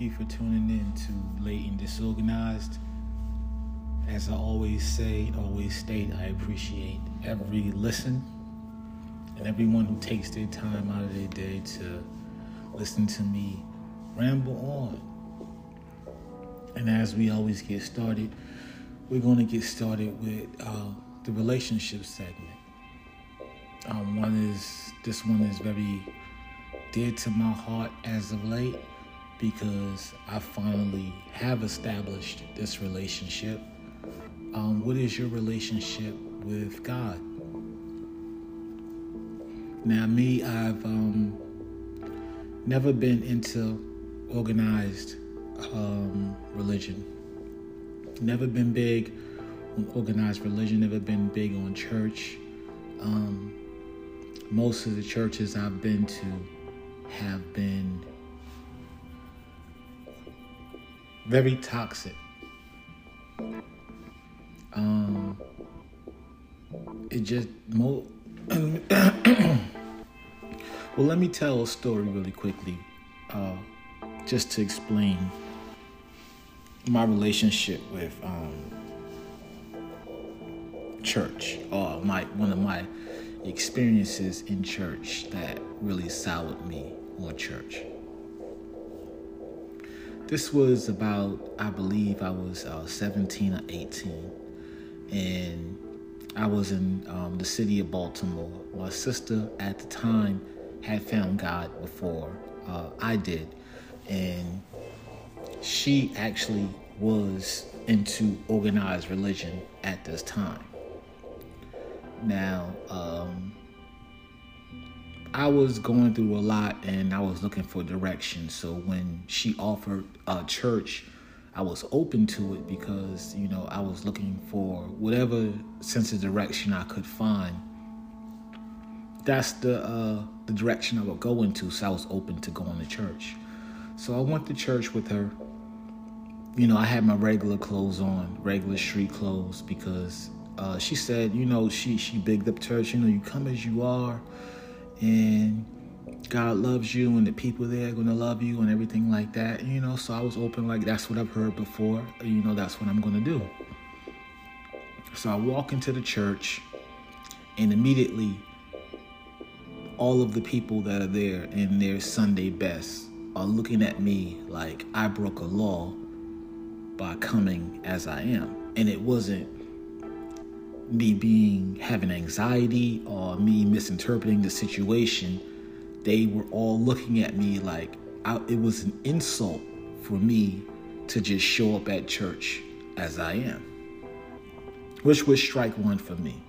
Thank you for tuning in to Late and Disorganized. As I always say, always state, I appreciate every listen and everyone who takes their time out of their day to listen to me ramble on. And as we always get started, we're going to get started with uh, the relationship segment. Um, one is this one is very dear to my heart as of late because I finally have established this relationship. Um, what is your relationship with God? Now, me, I've um, never been into organized um, religion. Never been big on organized religion. Never been big on church. Um, most of the churches I've been to have been very toxic. Um, it just mo. well, let me tell a story really quickly, uh, just to explain my relationship with um, church, or my one of my experiences in church that really soured me on church. This was about, I believe I was uh, 17 or 18, and I was in um, the city of Baltimore. My sister at the time had found God before uh, I did, and she actually was into organized religion at this time. Now, um, I was going through a lot and I was looking for direction. So when she offered a church, I was open to it because, you know, I was looking for whatever sense of direction I could find. That's the uh, the direction I would go into. So I was open to going to church. So I went to church with her. You know, I had my regular clothes on, regular street clothes, because uh, she said, you know, she she bigged up church. You know, you come as you are, and God loves you, and the people there are gonna love you, and everything like that. You know, so I was open, like that's what I've heard before. You know, that's what I'm gonna do. So I walk into the church, and immediately, all of the people that are there in their Sunday best are looking at me like I broke a law by coming as I am, and it wasn't me being having anxiety or me misinterpreting the situation, they were all looking at me like I, it was an insult for me to just show up at church as I am, which was strike one for me.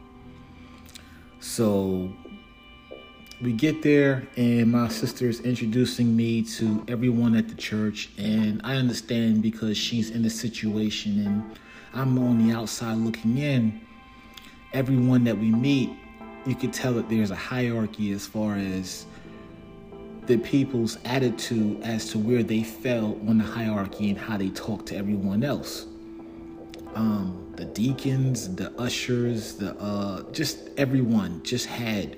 So we get there, and my sister is introducing me to everyone at the church, and I understand because she's in the situation, and I'm on the outside looking in everyone that we meet, you could tell that there's a hierarchy as far as the people's attitude as to where they fell on the hierarchy and how they talk to everyone else. Um, the deacons, the ushers, the uh, just everyone just had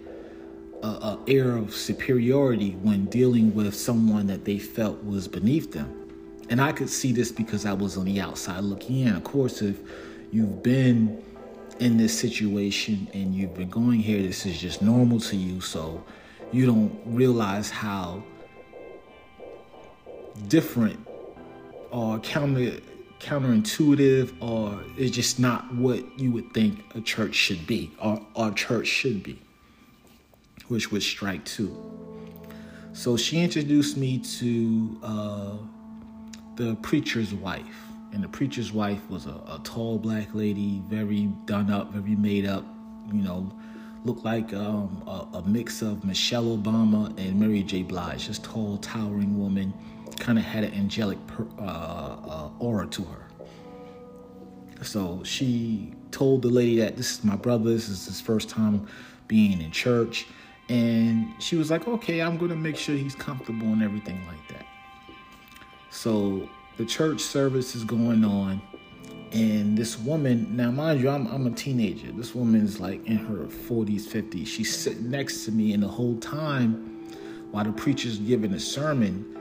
a, a air of superiority when dealing with someone that they felt was beneath them. And I could see this because I was on the outside looking in. Of course, if you've been in this situation and you've been going here, this is just normal to you. So you don't realize how different or counter counterintuitive or it's just not what you would think a church should be or our church should be which was strike two so she introduced me to uh, the preacher's wife and the preacher's wife was a, a tall black lady, very done up, very made up, you know, looked like um, a, a, mix of Michelle Obama and Mary J. Blige, just tall, towering woman, kind of had an angelic per, uh, uh, aura to her. So she told the lady that this is my brother, this is his first time being in church. And she was like, okay, I'm going to make sure he's comfortable and everything like that. So the church service is going on and this woman now mind you I'm, I'm a teenager this woman is like in her 40s 50s she's sitting next to me and the whole time while the preacher's giving a sermon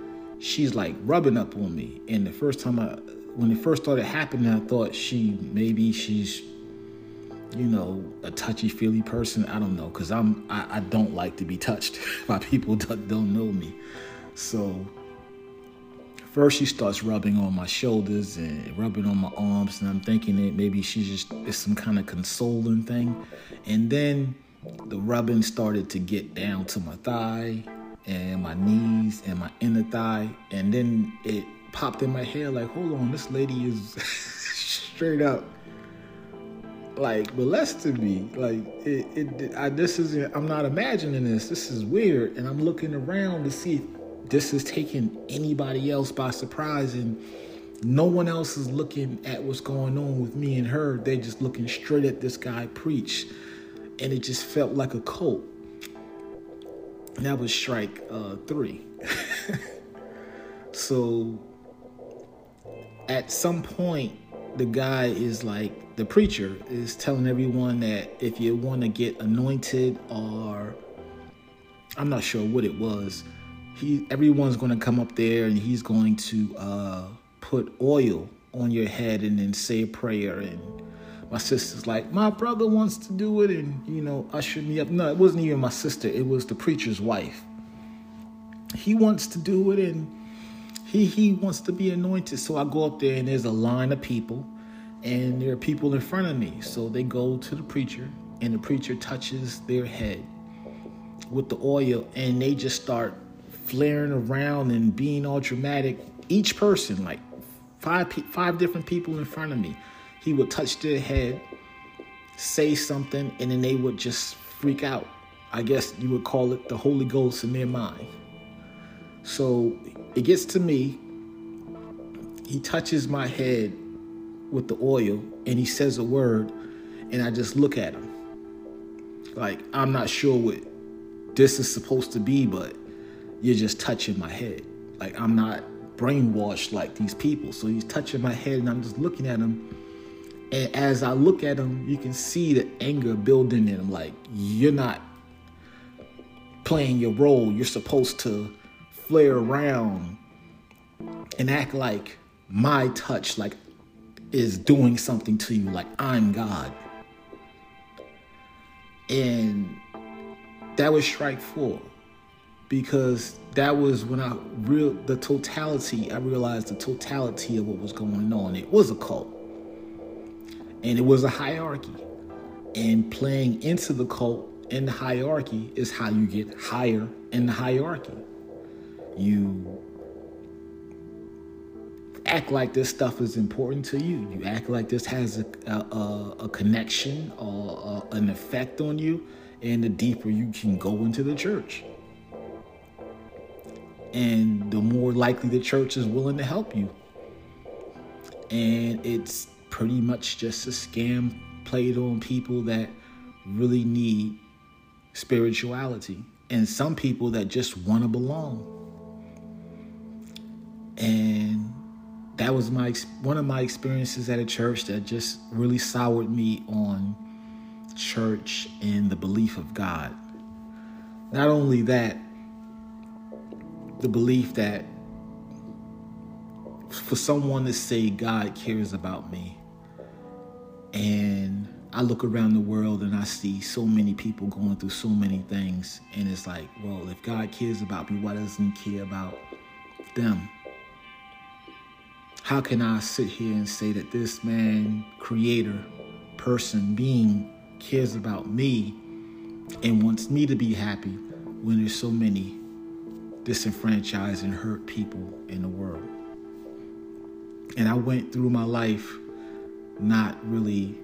she's like rubbing up on me. And the first time I, when it first started happening, I thought she maybe she's, you know, a touchy feely person. I don't know, cause I'm I, I don't like to be touched by people that don't know me. So first she starts rubbing on my shoulders and rubbing on my arms, and I'm thinking that maybe she's just it's some kind of consoling thing. And then the rubbing started to get down to my thigh and my knees and my inner thigh. And then it popped in my head like, hold on, this lady is straight up like molesting me. Like it, it I this is I'm not imagining this. This is weird. And I'm looking around to see this is taking anybody else by surprise and no one else is looking at what's going on with me and her. They're just looking straight at this guy preach. And it just felt like a cult. And that was strike uh, three. so at some point, the guy is like, the preacher is telling everyone that if you want to get anointed or I'm not sure what it was, he everyone's going to come up there and he's going to uh, put oil on your head and then say a prayer and my sister's like, my brother wants to do it and, you know, usher me up. No, it wasn't even my sister, it was the preacher's wife. He wants to do it and he he wants to be anointed. So I go up there and there's a line of people and there are people in front of me. So they go to the preacher and the preacher touches their head with the oil and they just start flaring around and being all dramatic. Each person, like five five different people in front of me he would touch their head, say something, and then they would just freak out. I guess you would call it the Holy Ghost in their mind. So it gets to me. He touches my head with the oil and he says a word, and I just look at him. Like, I'm not sure what this is supposed to be, but you're just touching my head. Like, I'm not brainwashed like these people. So he's touching my head, and I'm just looking at him and as I look at him, you can see the anger building in him. Like, you're not playing your role. You're supposed to flare around and act like my touch, like, is doing something to you, like I'm God. And that was strike four because that was when I real the totality I realized the totality of what was going on. It was a cult. And it was a hierarchy. And playing into the cult and the hierarchy is how you get higher in the hierarchy. You act like this stuff is important to you. You act like this has a, a, a connection or a, an effect on you. And the deeper you can go into the church. And the more likely the church is willing to help you. And it's pretty much just a scam played on people that really need spirituality and some people that just want to belong. And that was my one of my experiences at a church that just really soured me on church and the belief of God. Not only that, the belief that for someone to say God cares about me and I look around the world and I see so many people going through so many things. And it's like, well, if God cares about me, why doesn't He care about them? How can I sit here and say that this man, creator, person, being cares about me and wants me to be happy when there's so many disenfranchised and hurt people in the world? And I went through my life not really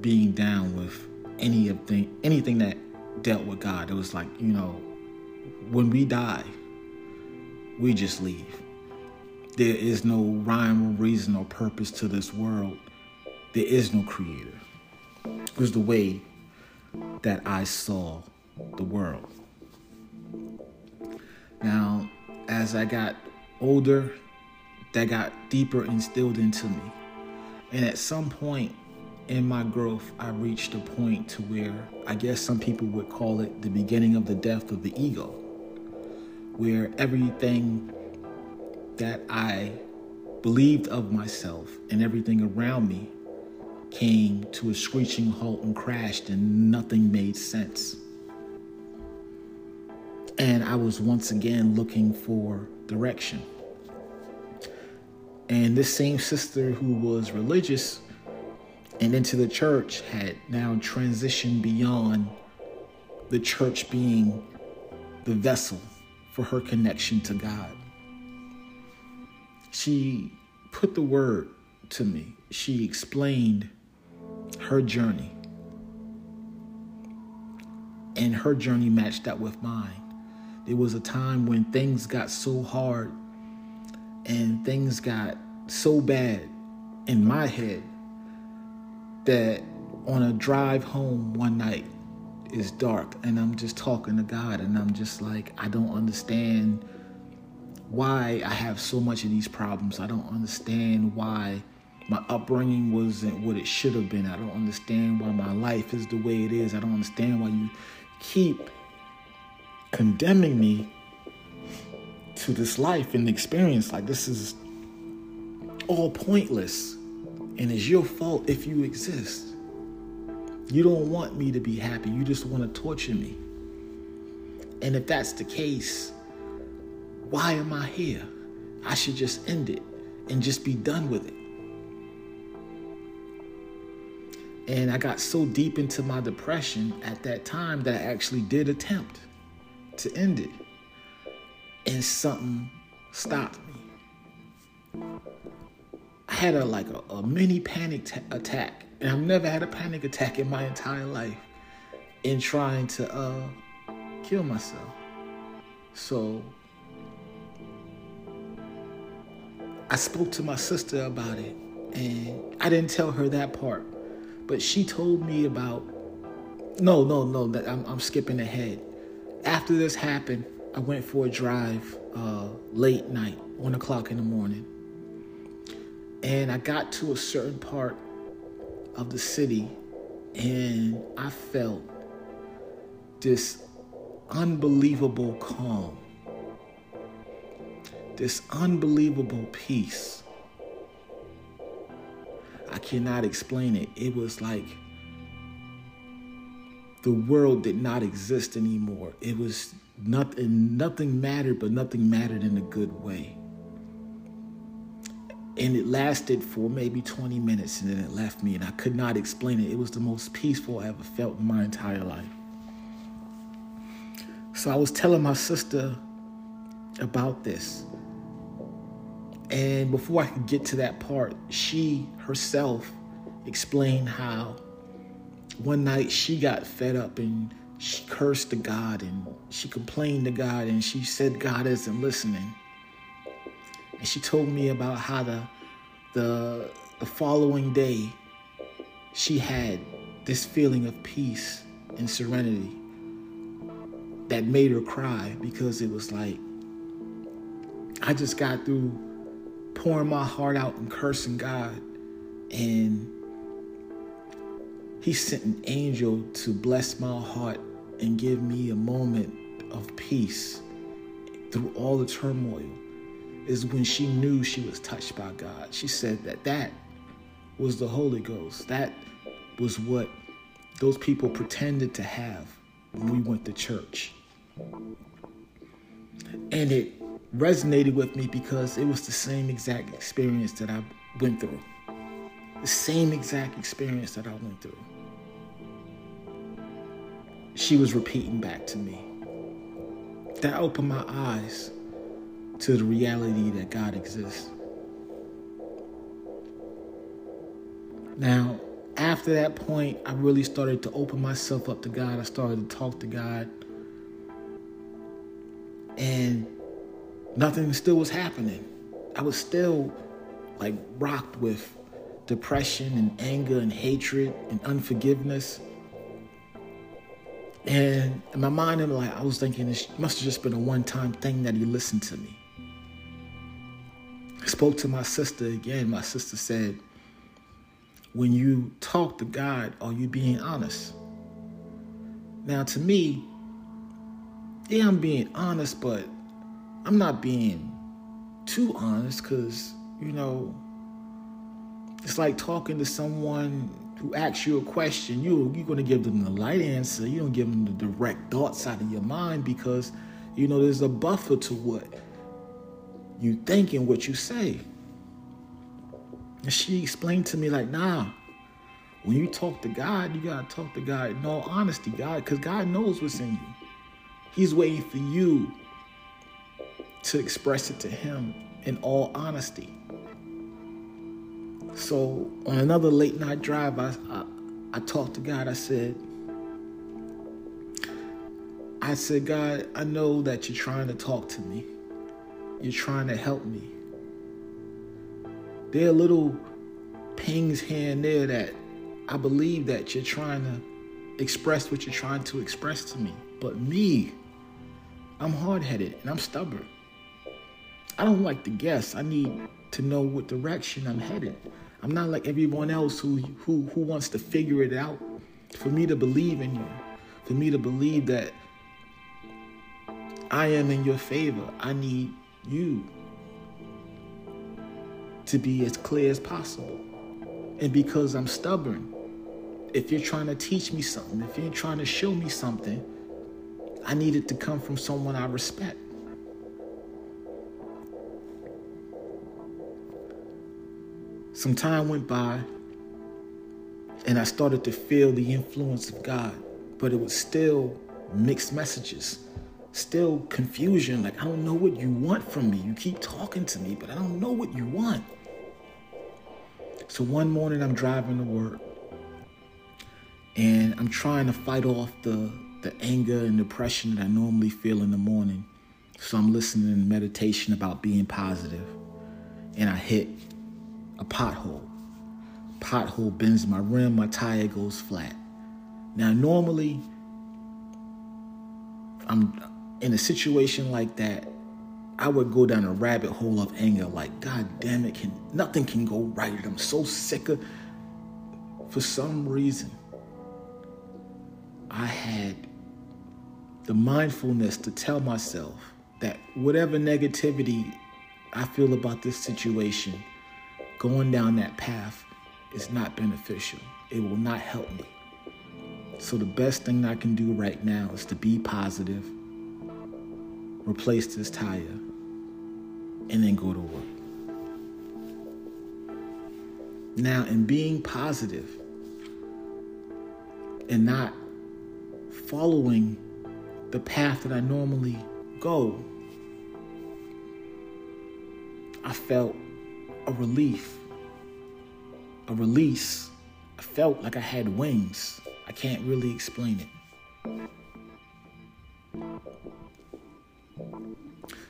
being down with any of anything that dealt with God. It was like, you know, when we die, we just leave. There is no rhyme or reason or purpose to this world. There is no creator. It was the way that I saw the world. Now, as I got older, that got deeper instilled into me. And at some point in my growth, I reached a point to where I guess some people would call it the beginning of the death of the ego, where everything that I believed of myself and everything around me came to a screeching halt and crashed, and nothing made sense. And I was once again looking for direction. And this same sister who was religious and into the church had now transitioned beyond the church being the vessel for her connection to God. She put the word to me, she explained her journey. And her journey matched up with mine. There was a time when things got so hard and things got so bad in my head that on a drive home one night it's dark and I'm just talking to God and I'm just like I don't understand why I have so much of these problems. I don't understand why my upbringing wasn't what it should have been. I don't understand why my life is the way it is. I don't understand why you keep condemning me to this life and experience like this is all pointless and it's your fault if you exist. You don't want me to be happy. You just want to torture me. And if that's the case, why am I here? I should just end it and just be done with it. And I got so deep into my depression at that time that I actually did attempt to end it. And something stopped me. I had a like a, a mini panic t- attack, and I've never had a panic attack in my entire life in trying to uh, kill myself. So I spoke to my sister about it, and I didn't tell her that part but she told me about no, no, no. That I'm, I'm skipping ahead. After this happened, I went for a drive uh, late night, one o'clock in the morning, and I got to a certain part of the city, and I felt this unbelievable calm, this unbelievable peace I cannot explain it. It was like the world did not exist anymore. It was nothing nothing mattered, but nothing mattered in a good way. And it lasted for maybe 20 minutes and then it left me and I could not explain it. It was the most peaceful I ever felt in my entire life. So I was telling my sister about this. And before I could get to that part, she herself explained how one night she got fed up and she cursed to God and she complained to God and she said God isn't listening. And she told me about how the the the following day she had this feeling of peace and serenity that made her cry because it was like I just got through pouring my heart out and cursing God. And He sent an angel to bless my heart and give me a moment of peace through all the turmoil. Is when she knew she was touched by God. She said that that was the Holy Ghost. That was what those people pretended to have when we went to church. And it resonated with me because it was the same exact experience that I went through. The same exact experience that I went through. She was repeating back to me. That opened my eyes to the reality that God exists. Now, after that point, I really started to open myself up to God. I started to talk to God. And nothing still was happening. I was still like rocked with depression and anger and hatred and unforgiveness. And in my mind, I'm like, I was thinking this must have just been a one time thing that he listened to me. I spoke to my sister again. My sister said, When you talk to God, are you being honest? Now, to me, yeah, I'm being honest, but I'm not being too honest because, you know, it's like talking to someone who asks you a question. You, you're going to give them the light answer. You don't give them the direct thoughts out of your mind because, you know, there's a buffer to what you think and what you say. And she explained to me, like, nah, when you talk to God, you got to talk to God in all honesty, God, because God knows what's in you. He's waiting for you to express it to Him in all honesty. So on another late night drive, I, I, I talked to God. I said, I said, God, I know that you're trying to talk to me. You're trying to help me. There are little pings here and there that I believe that you're trying to express what you're trying to express to me. But me, I'm hard headed and I'm stubborn. I don't like to guess. I need to know what direction I'm headed. I'm not like everyone else who who who wants to figure it out. For me to believe in you, for me to believe that I am in your favor, I need you to be as clear as possible. And because I'm stubborn, if you're trying to teach me something, if you're trying to show me something, I need it to come from someone I respect. Some time went by, and I started to feel the influence of God, but it was still mixed messages, still confusion. Like, I don't know what you want from me. You keep talking to me, but I don't know what you want. So one morning, I'm driving to work, and I'm trying to fight off the, the anger and depression that I normally feel in the morning. So I'm listening to meditation about being positive, and I hit a pothole. Pothole bends my rim, my tire goes flat. Now, normally, I'm in a situation like that, I would go down a rabbit hole of anger, like, God damn it, can nothing can go right. I'm so sick of for some reason. I had the mindfulness to tell myself that whatever negativity I feel about this situation, going down that path is not beneficial. It will not help me. So, the best thing I can do right now is to be positive, replace this tire, and then go to work. Now, in being positive and not following the path that I normally go, I felt a relief, a release. I felt like I had wings. I can't really explain it.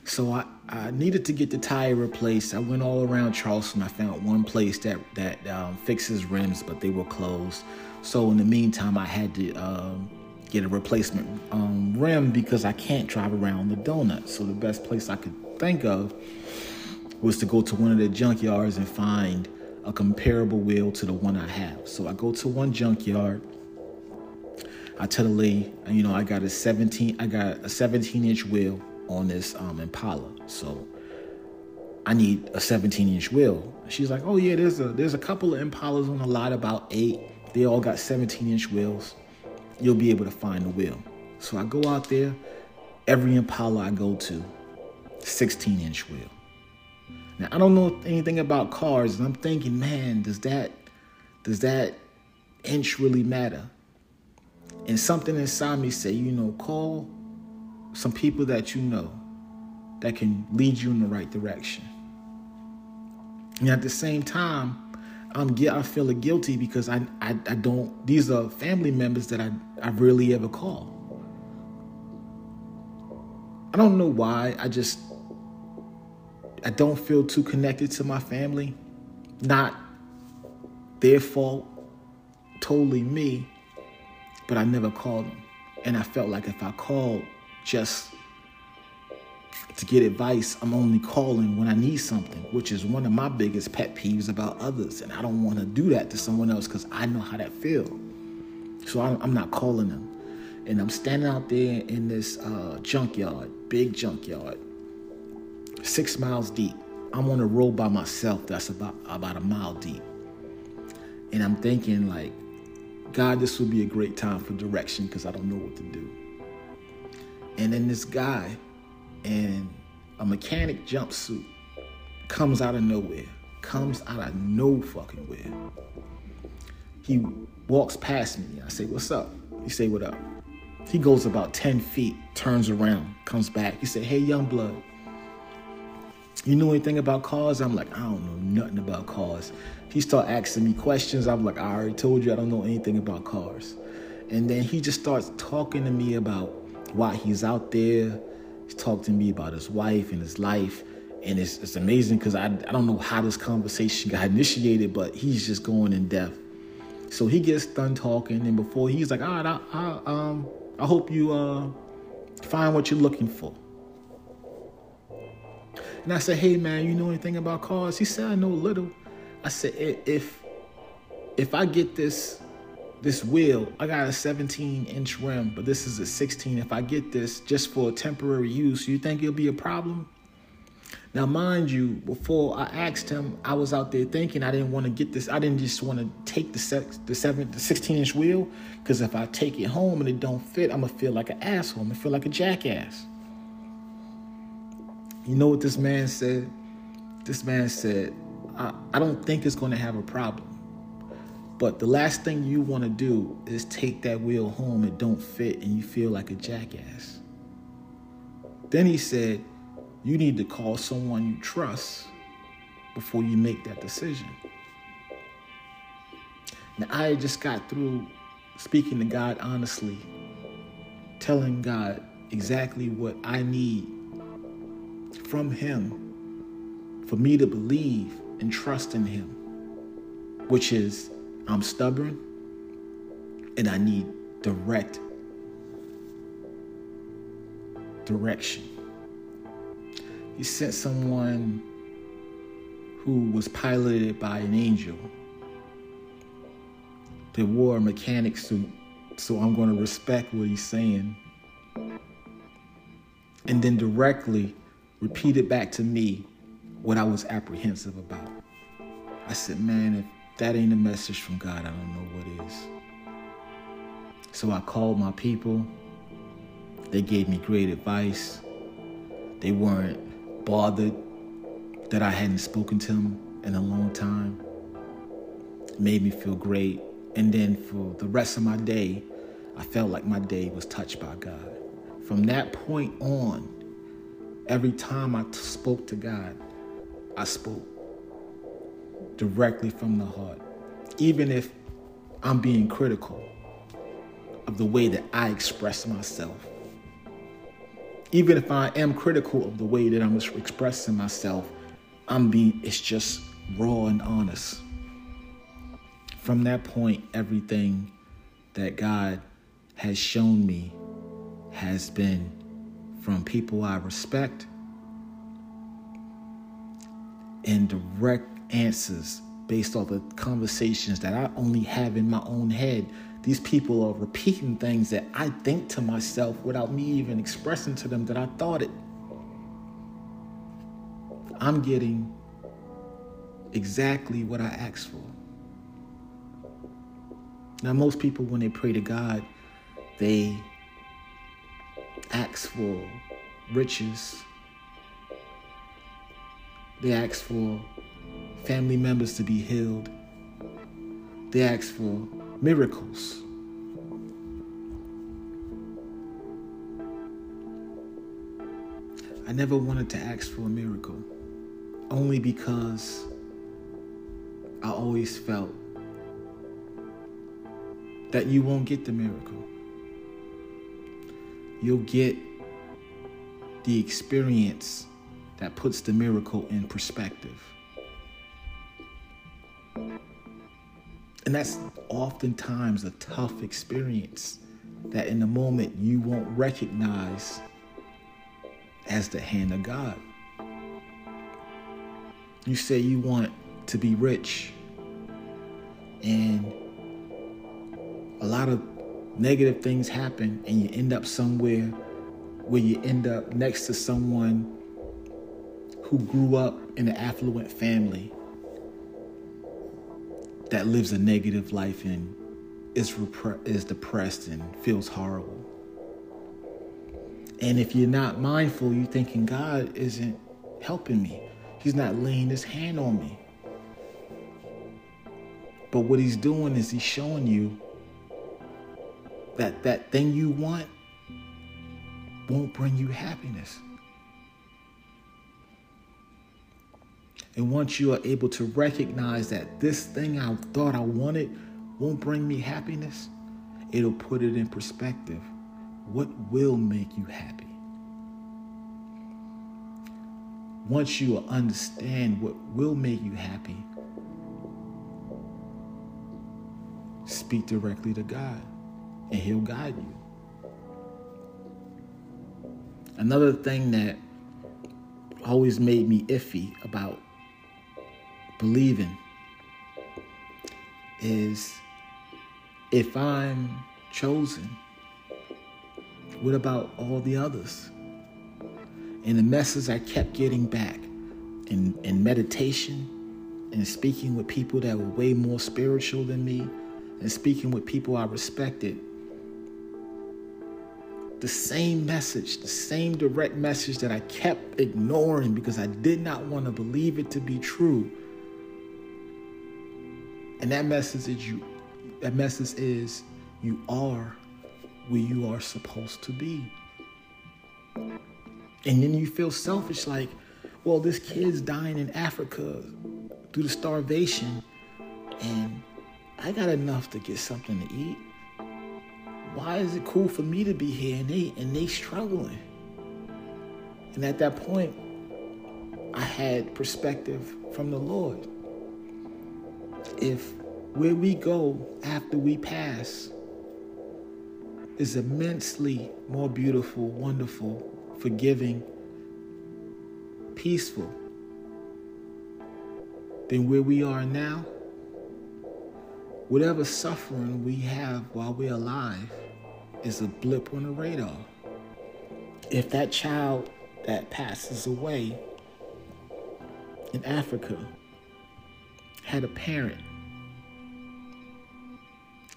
So I, I needed to get the tire replaced. I went all around Charleston. I found one place that that um, fixes rims, but they were closed. So in the meantime, I had to um, get a replacement um, rim because I can't drive around the donut. So the best place I could think of was to go to one of the junkyards and find a comparable wheel to the one I have. So I go to one junkyard. I tell the lady, you know, I got a 17, I got a 17 inch wheel on this um, Impala. So I need a 17 inch wheel. She's like, oh yeah, there's a there's a couple of Impalas on the lot, about eight. They all got 17 inch wheels. You'll be able to find the wheel. So I go out there. Every Impala I go to, 16 inch wheel. Now I don't know anything about cars, and I'm thinking, man, does that does that inch really matter? And something inside me say, you know, call some people that you know that can lead you in the right direction. And at the same time, I'm I feel guilty because I, I I don't. These are family members that I I rarely ever call. I don't know why. I just I don't feel too connected to my family. Not their fault, totally me, but I never called them. And I felt like if I called just to get advice, I'm only calling when I need something, which is one of my biggest pet peeves about others. And I don't want to do that to someone else because I know how that feels. So I'm not calling them. And I'm standing out there in this uh, junkyard, big junkyard, six miles deep. I'm on a road by myself that's about about a mile deep. And I'm thinking like, God, this would be a great time for direction because I don't know what to do. And then this guy in a mechanic jumpsuit comes out of nowhere, comes out of no fucking where. He walks past me. I say, What's up? He say, What up? He goes about 10 feet, turns around, comes back. He said, Hey, young blood, you know anything about cars? I'm like, I don't know nothing about cars. He start asking me questions. I'm like, I already told you I don't know anything about cars. And then he just starts talking to me about why he's out there. He's talking to me about his wife and his life. And it's, it's amazing because I, I don't know how this conversation got initiated, but he's just going in depth. So he gets done talking, and before he's like, all right, I, I, um, I hope you uh, find what you're looking for. And I said, hey man, you know anything about cars? He said, I know little. I said, if if I get this this wheel, I got a 17 inch rim, but this is a 16. If I get this just for temporary use, you think it'll be a problem? Now, mind you, before I asked him, I was out there thinking I didn't want to get this. I didn't just want to take the sex, the seven, the 16 inch wheel, because if I take it home and it don't fit, I'm gonna feel like an asshole. I'm gonna feel like a jackass. You know what this man said? This man said, I, I don't think it's going to have a problem. But the last thing you want to do is take that wheel home and don't fit and you feel like a jackass. Then he said, You need to call someone you trust before you make that decision. Now, I just got through speaking to God honestly, telling God exactly what I need from Him for me to believe and trust in Him, which is I'm stubborn and I need direct direction. He sent someone who was piloted by an angel. They wore a mechanic suit, so I'm going to respect what he's saying. And then directly repeated back to me what I was apprehensive about. I said, man, if that ain't a message from God, I don't know what is. So I called my people. They gave me great advice. They weren't bothered that I hadn't spoken to them in a long time. It made me feel great. And then for the rest of my day, I felt like my day was touched by God. From that point on, Every time I spoke to God, I spoke directly from the heart. Even if I'm being critical of the way that I express myself. Even if I am critical of the way that I'm expressing myself, I'm being, it's just raw and honest. From that point, everything that God has shown me has been from people I respect and direct answers based off the conversations that I only have in my own head. These people are repeating things that I think to myself without me even expressing to them that I thought it. I'm getting exactly what I asked for. Now, most people, when they pray to God, they ask for riches. They ask for family members to be healed. They ask for miracles. I never wanted to ask for a miracle, only because I always felt that you won't get the miracle you'll get the experience that puts the miracle in perspective. And that's oftentimes a tough experience that in the moment you won't recognize as the hand of God. You say you want to be rich, and a lot of negative things happen and you end up somewhere where you end up next to someone who grew up in an affluent family that lives a negative life and is, repre- is depressed and feels horrible. And if you're not mindful, you're thinking God isn't helping me. He's not laying his hand on me. But what he's doing is he's showing you that that thing you want won't bring you happiness. And once you are able to recognize that this thing I thought I wanted won't bring me happiness, it'll put it in perspective. What will make you happy? Once you understand what will make you happy, speak directly to God and He'll guide you. Another thing that always made me iffy about believing is if I'm chosen, what about all the others? And the message I kept getting back in, in meditation and speaking with people that were way more spiritual than me and speaking with people I respected. The same message, the same direct message that I kept ignoring because I did not want to believe it to be true and that message is you that message is you are where you are supposed to be. And then you feel selfish like, well, this kid's dying in Africa due to starvation, and I got enough to get something to eat. Why is it cool for me to be here and they and they struggling? And at that point, I had perspective from the Lord if where we go after we pass is immensely more beautiful, wonderful, forgiving, peaceful than where we are now, whatever suffering we have while we're alive is a blip on the radar. If that child that passes away in Africa had a parent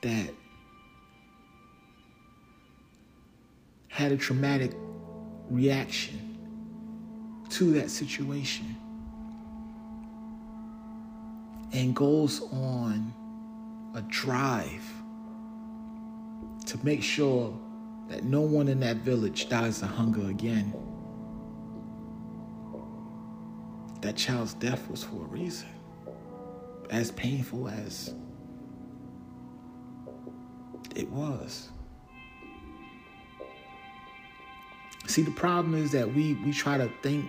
that had a traumatic reaction to that situation and goes on a drive to make sure that no one in that village dies of hunger again. That child's death was for a reason as painful as it was. See, the problem is that we, we try to think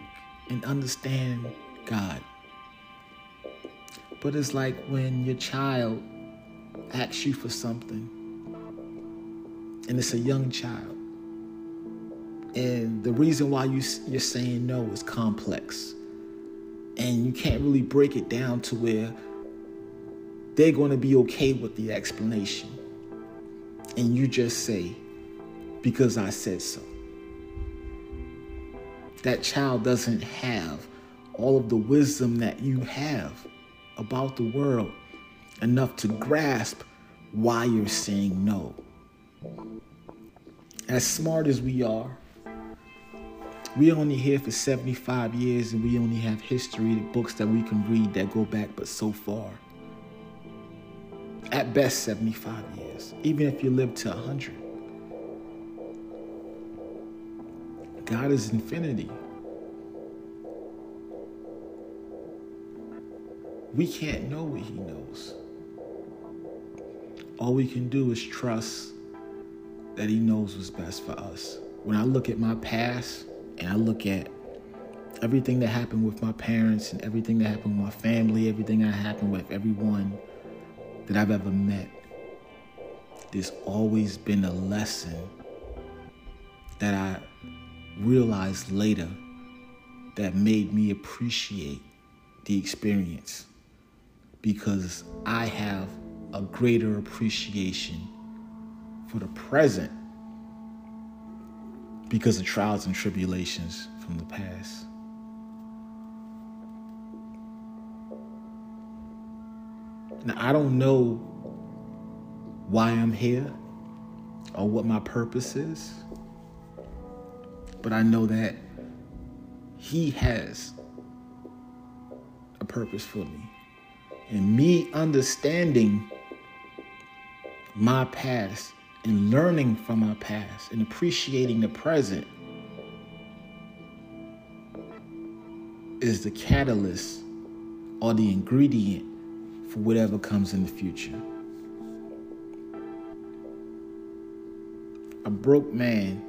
and understand God. But it's like when your child asks you for something, and it's a young child. And the reason why you, you're saying no is complex. And you can't really break it down to where they're going to be okay with the explanation. And you just say, because I said so. That child doesn't have all of the wisdom that you have about the world enough to grasp why you're saying no. As smart as we are, we're only here for 75 years and we only have history books that we can read that go back but so far at best 75 years, even if you live to 100. God is infinity. We can't know what He knows. All we can do is trust that He knows what's best for us. When I look at my past and I look at everything that happened with my parents and everything that happened with my family, everything that happened with everyone that I've ever met, there's always been a lesson that I realized later that made me appreciate the experience because I have a greater appreciation for the present because of trials and tribulations from the past. Now, I don't know why I'm here or what my purpose is, but I know that He has a purpose for me. And me understanding my past and learning from our past and appreciating the present is the catalyst or the ingredient for whatever comes in the future. A broke man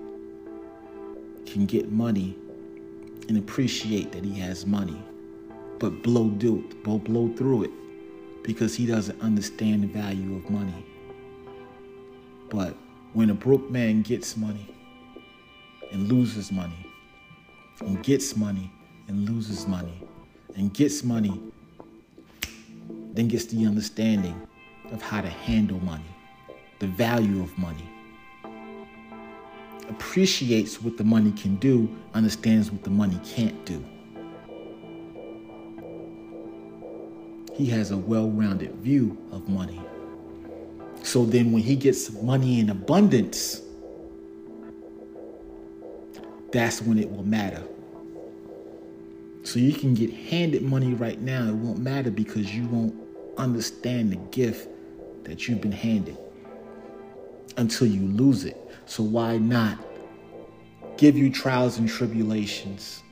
can get money and appreciate that he has money, but blow, do, blow, blow through it because he doesn't understand the value of money. But when a broke man gets money and loses money, and gets money and loses money, and gets money, then gets the understanding of how to handle money, the value of money, appreciates what the money can do, understands what the money can't do. He has a well rounded view of money. So then, when he gets money in abundance, that's when it will matter. So you can get handed money right now, it won't matter because you won't understand the gift that you've been handed until you lose it. So why not give you trials and tribulations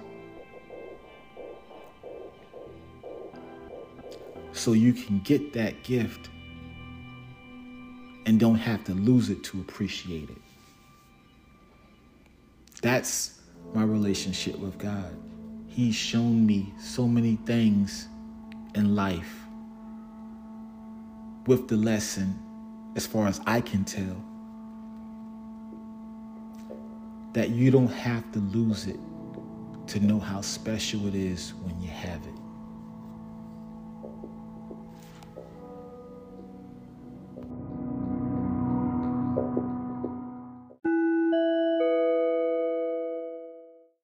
so you can get that gift and don't have to lose it to appreciate it. That's my relationship with God. He's shown me so many things in life with the lesson, as far as I can tell, that you don't have to lose it to know how special it is when you have it.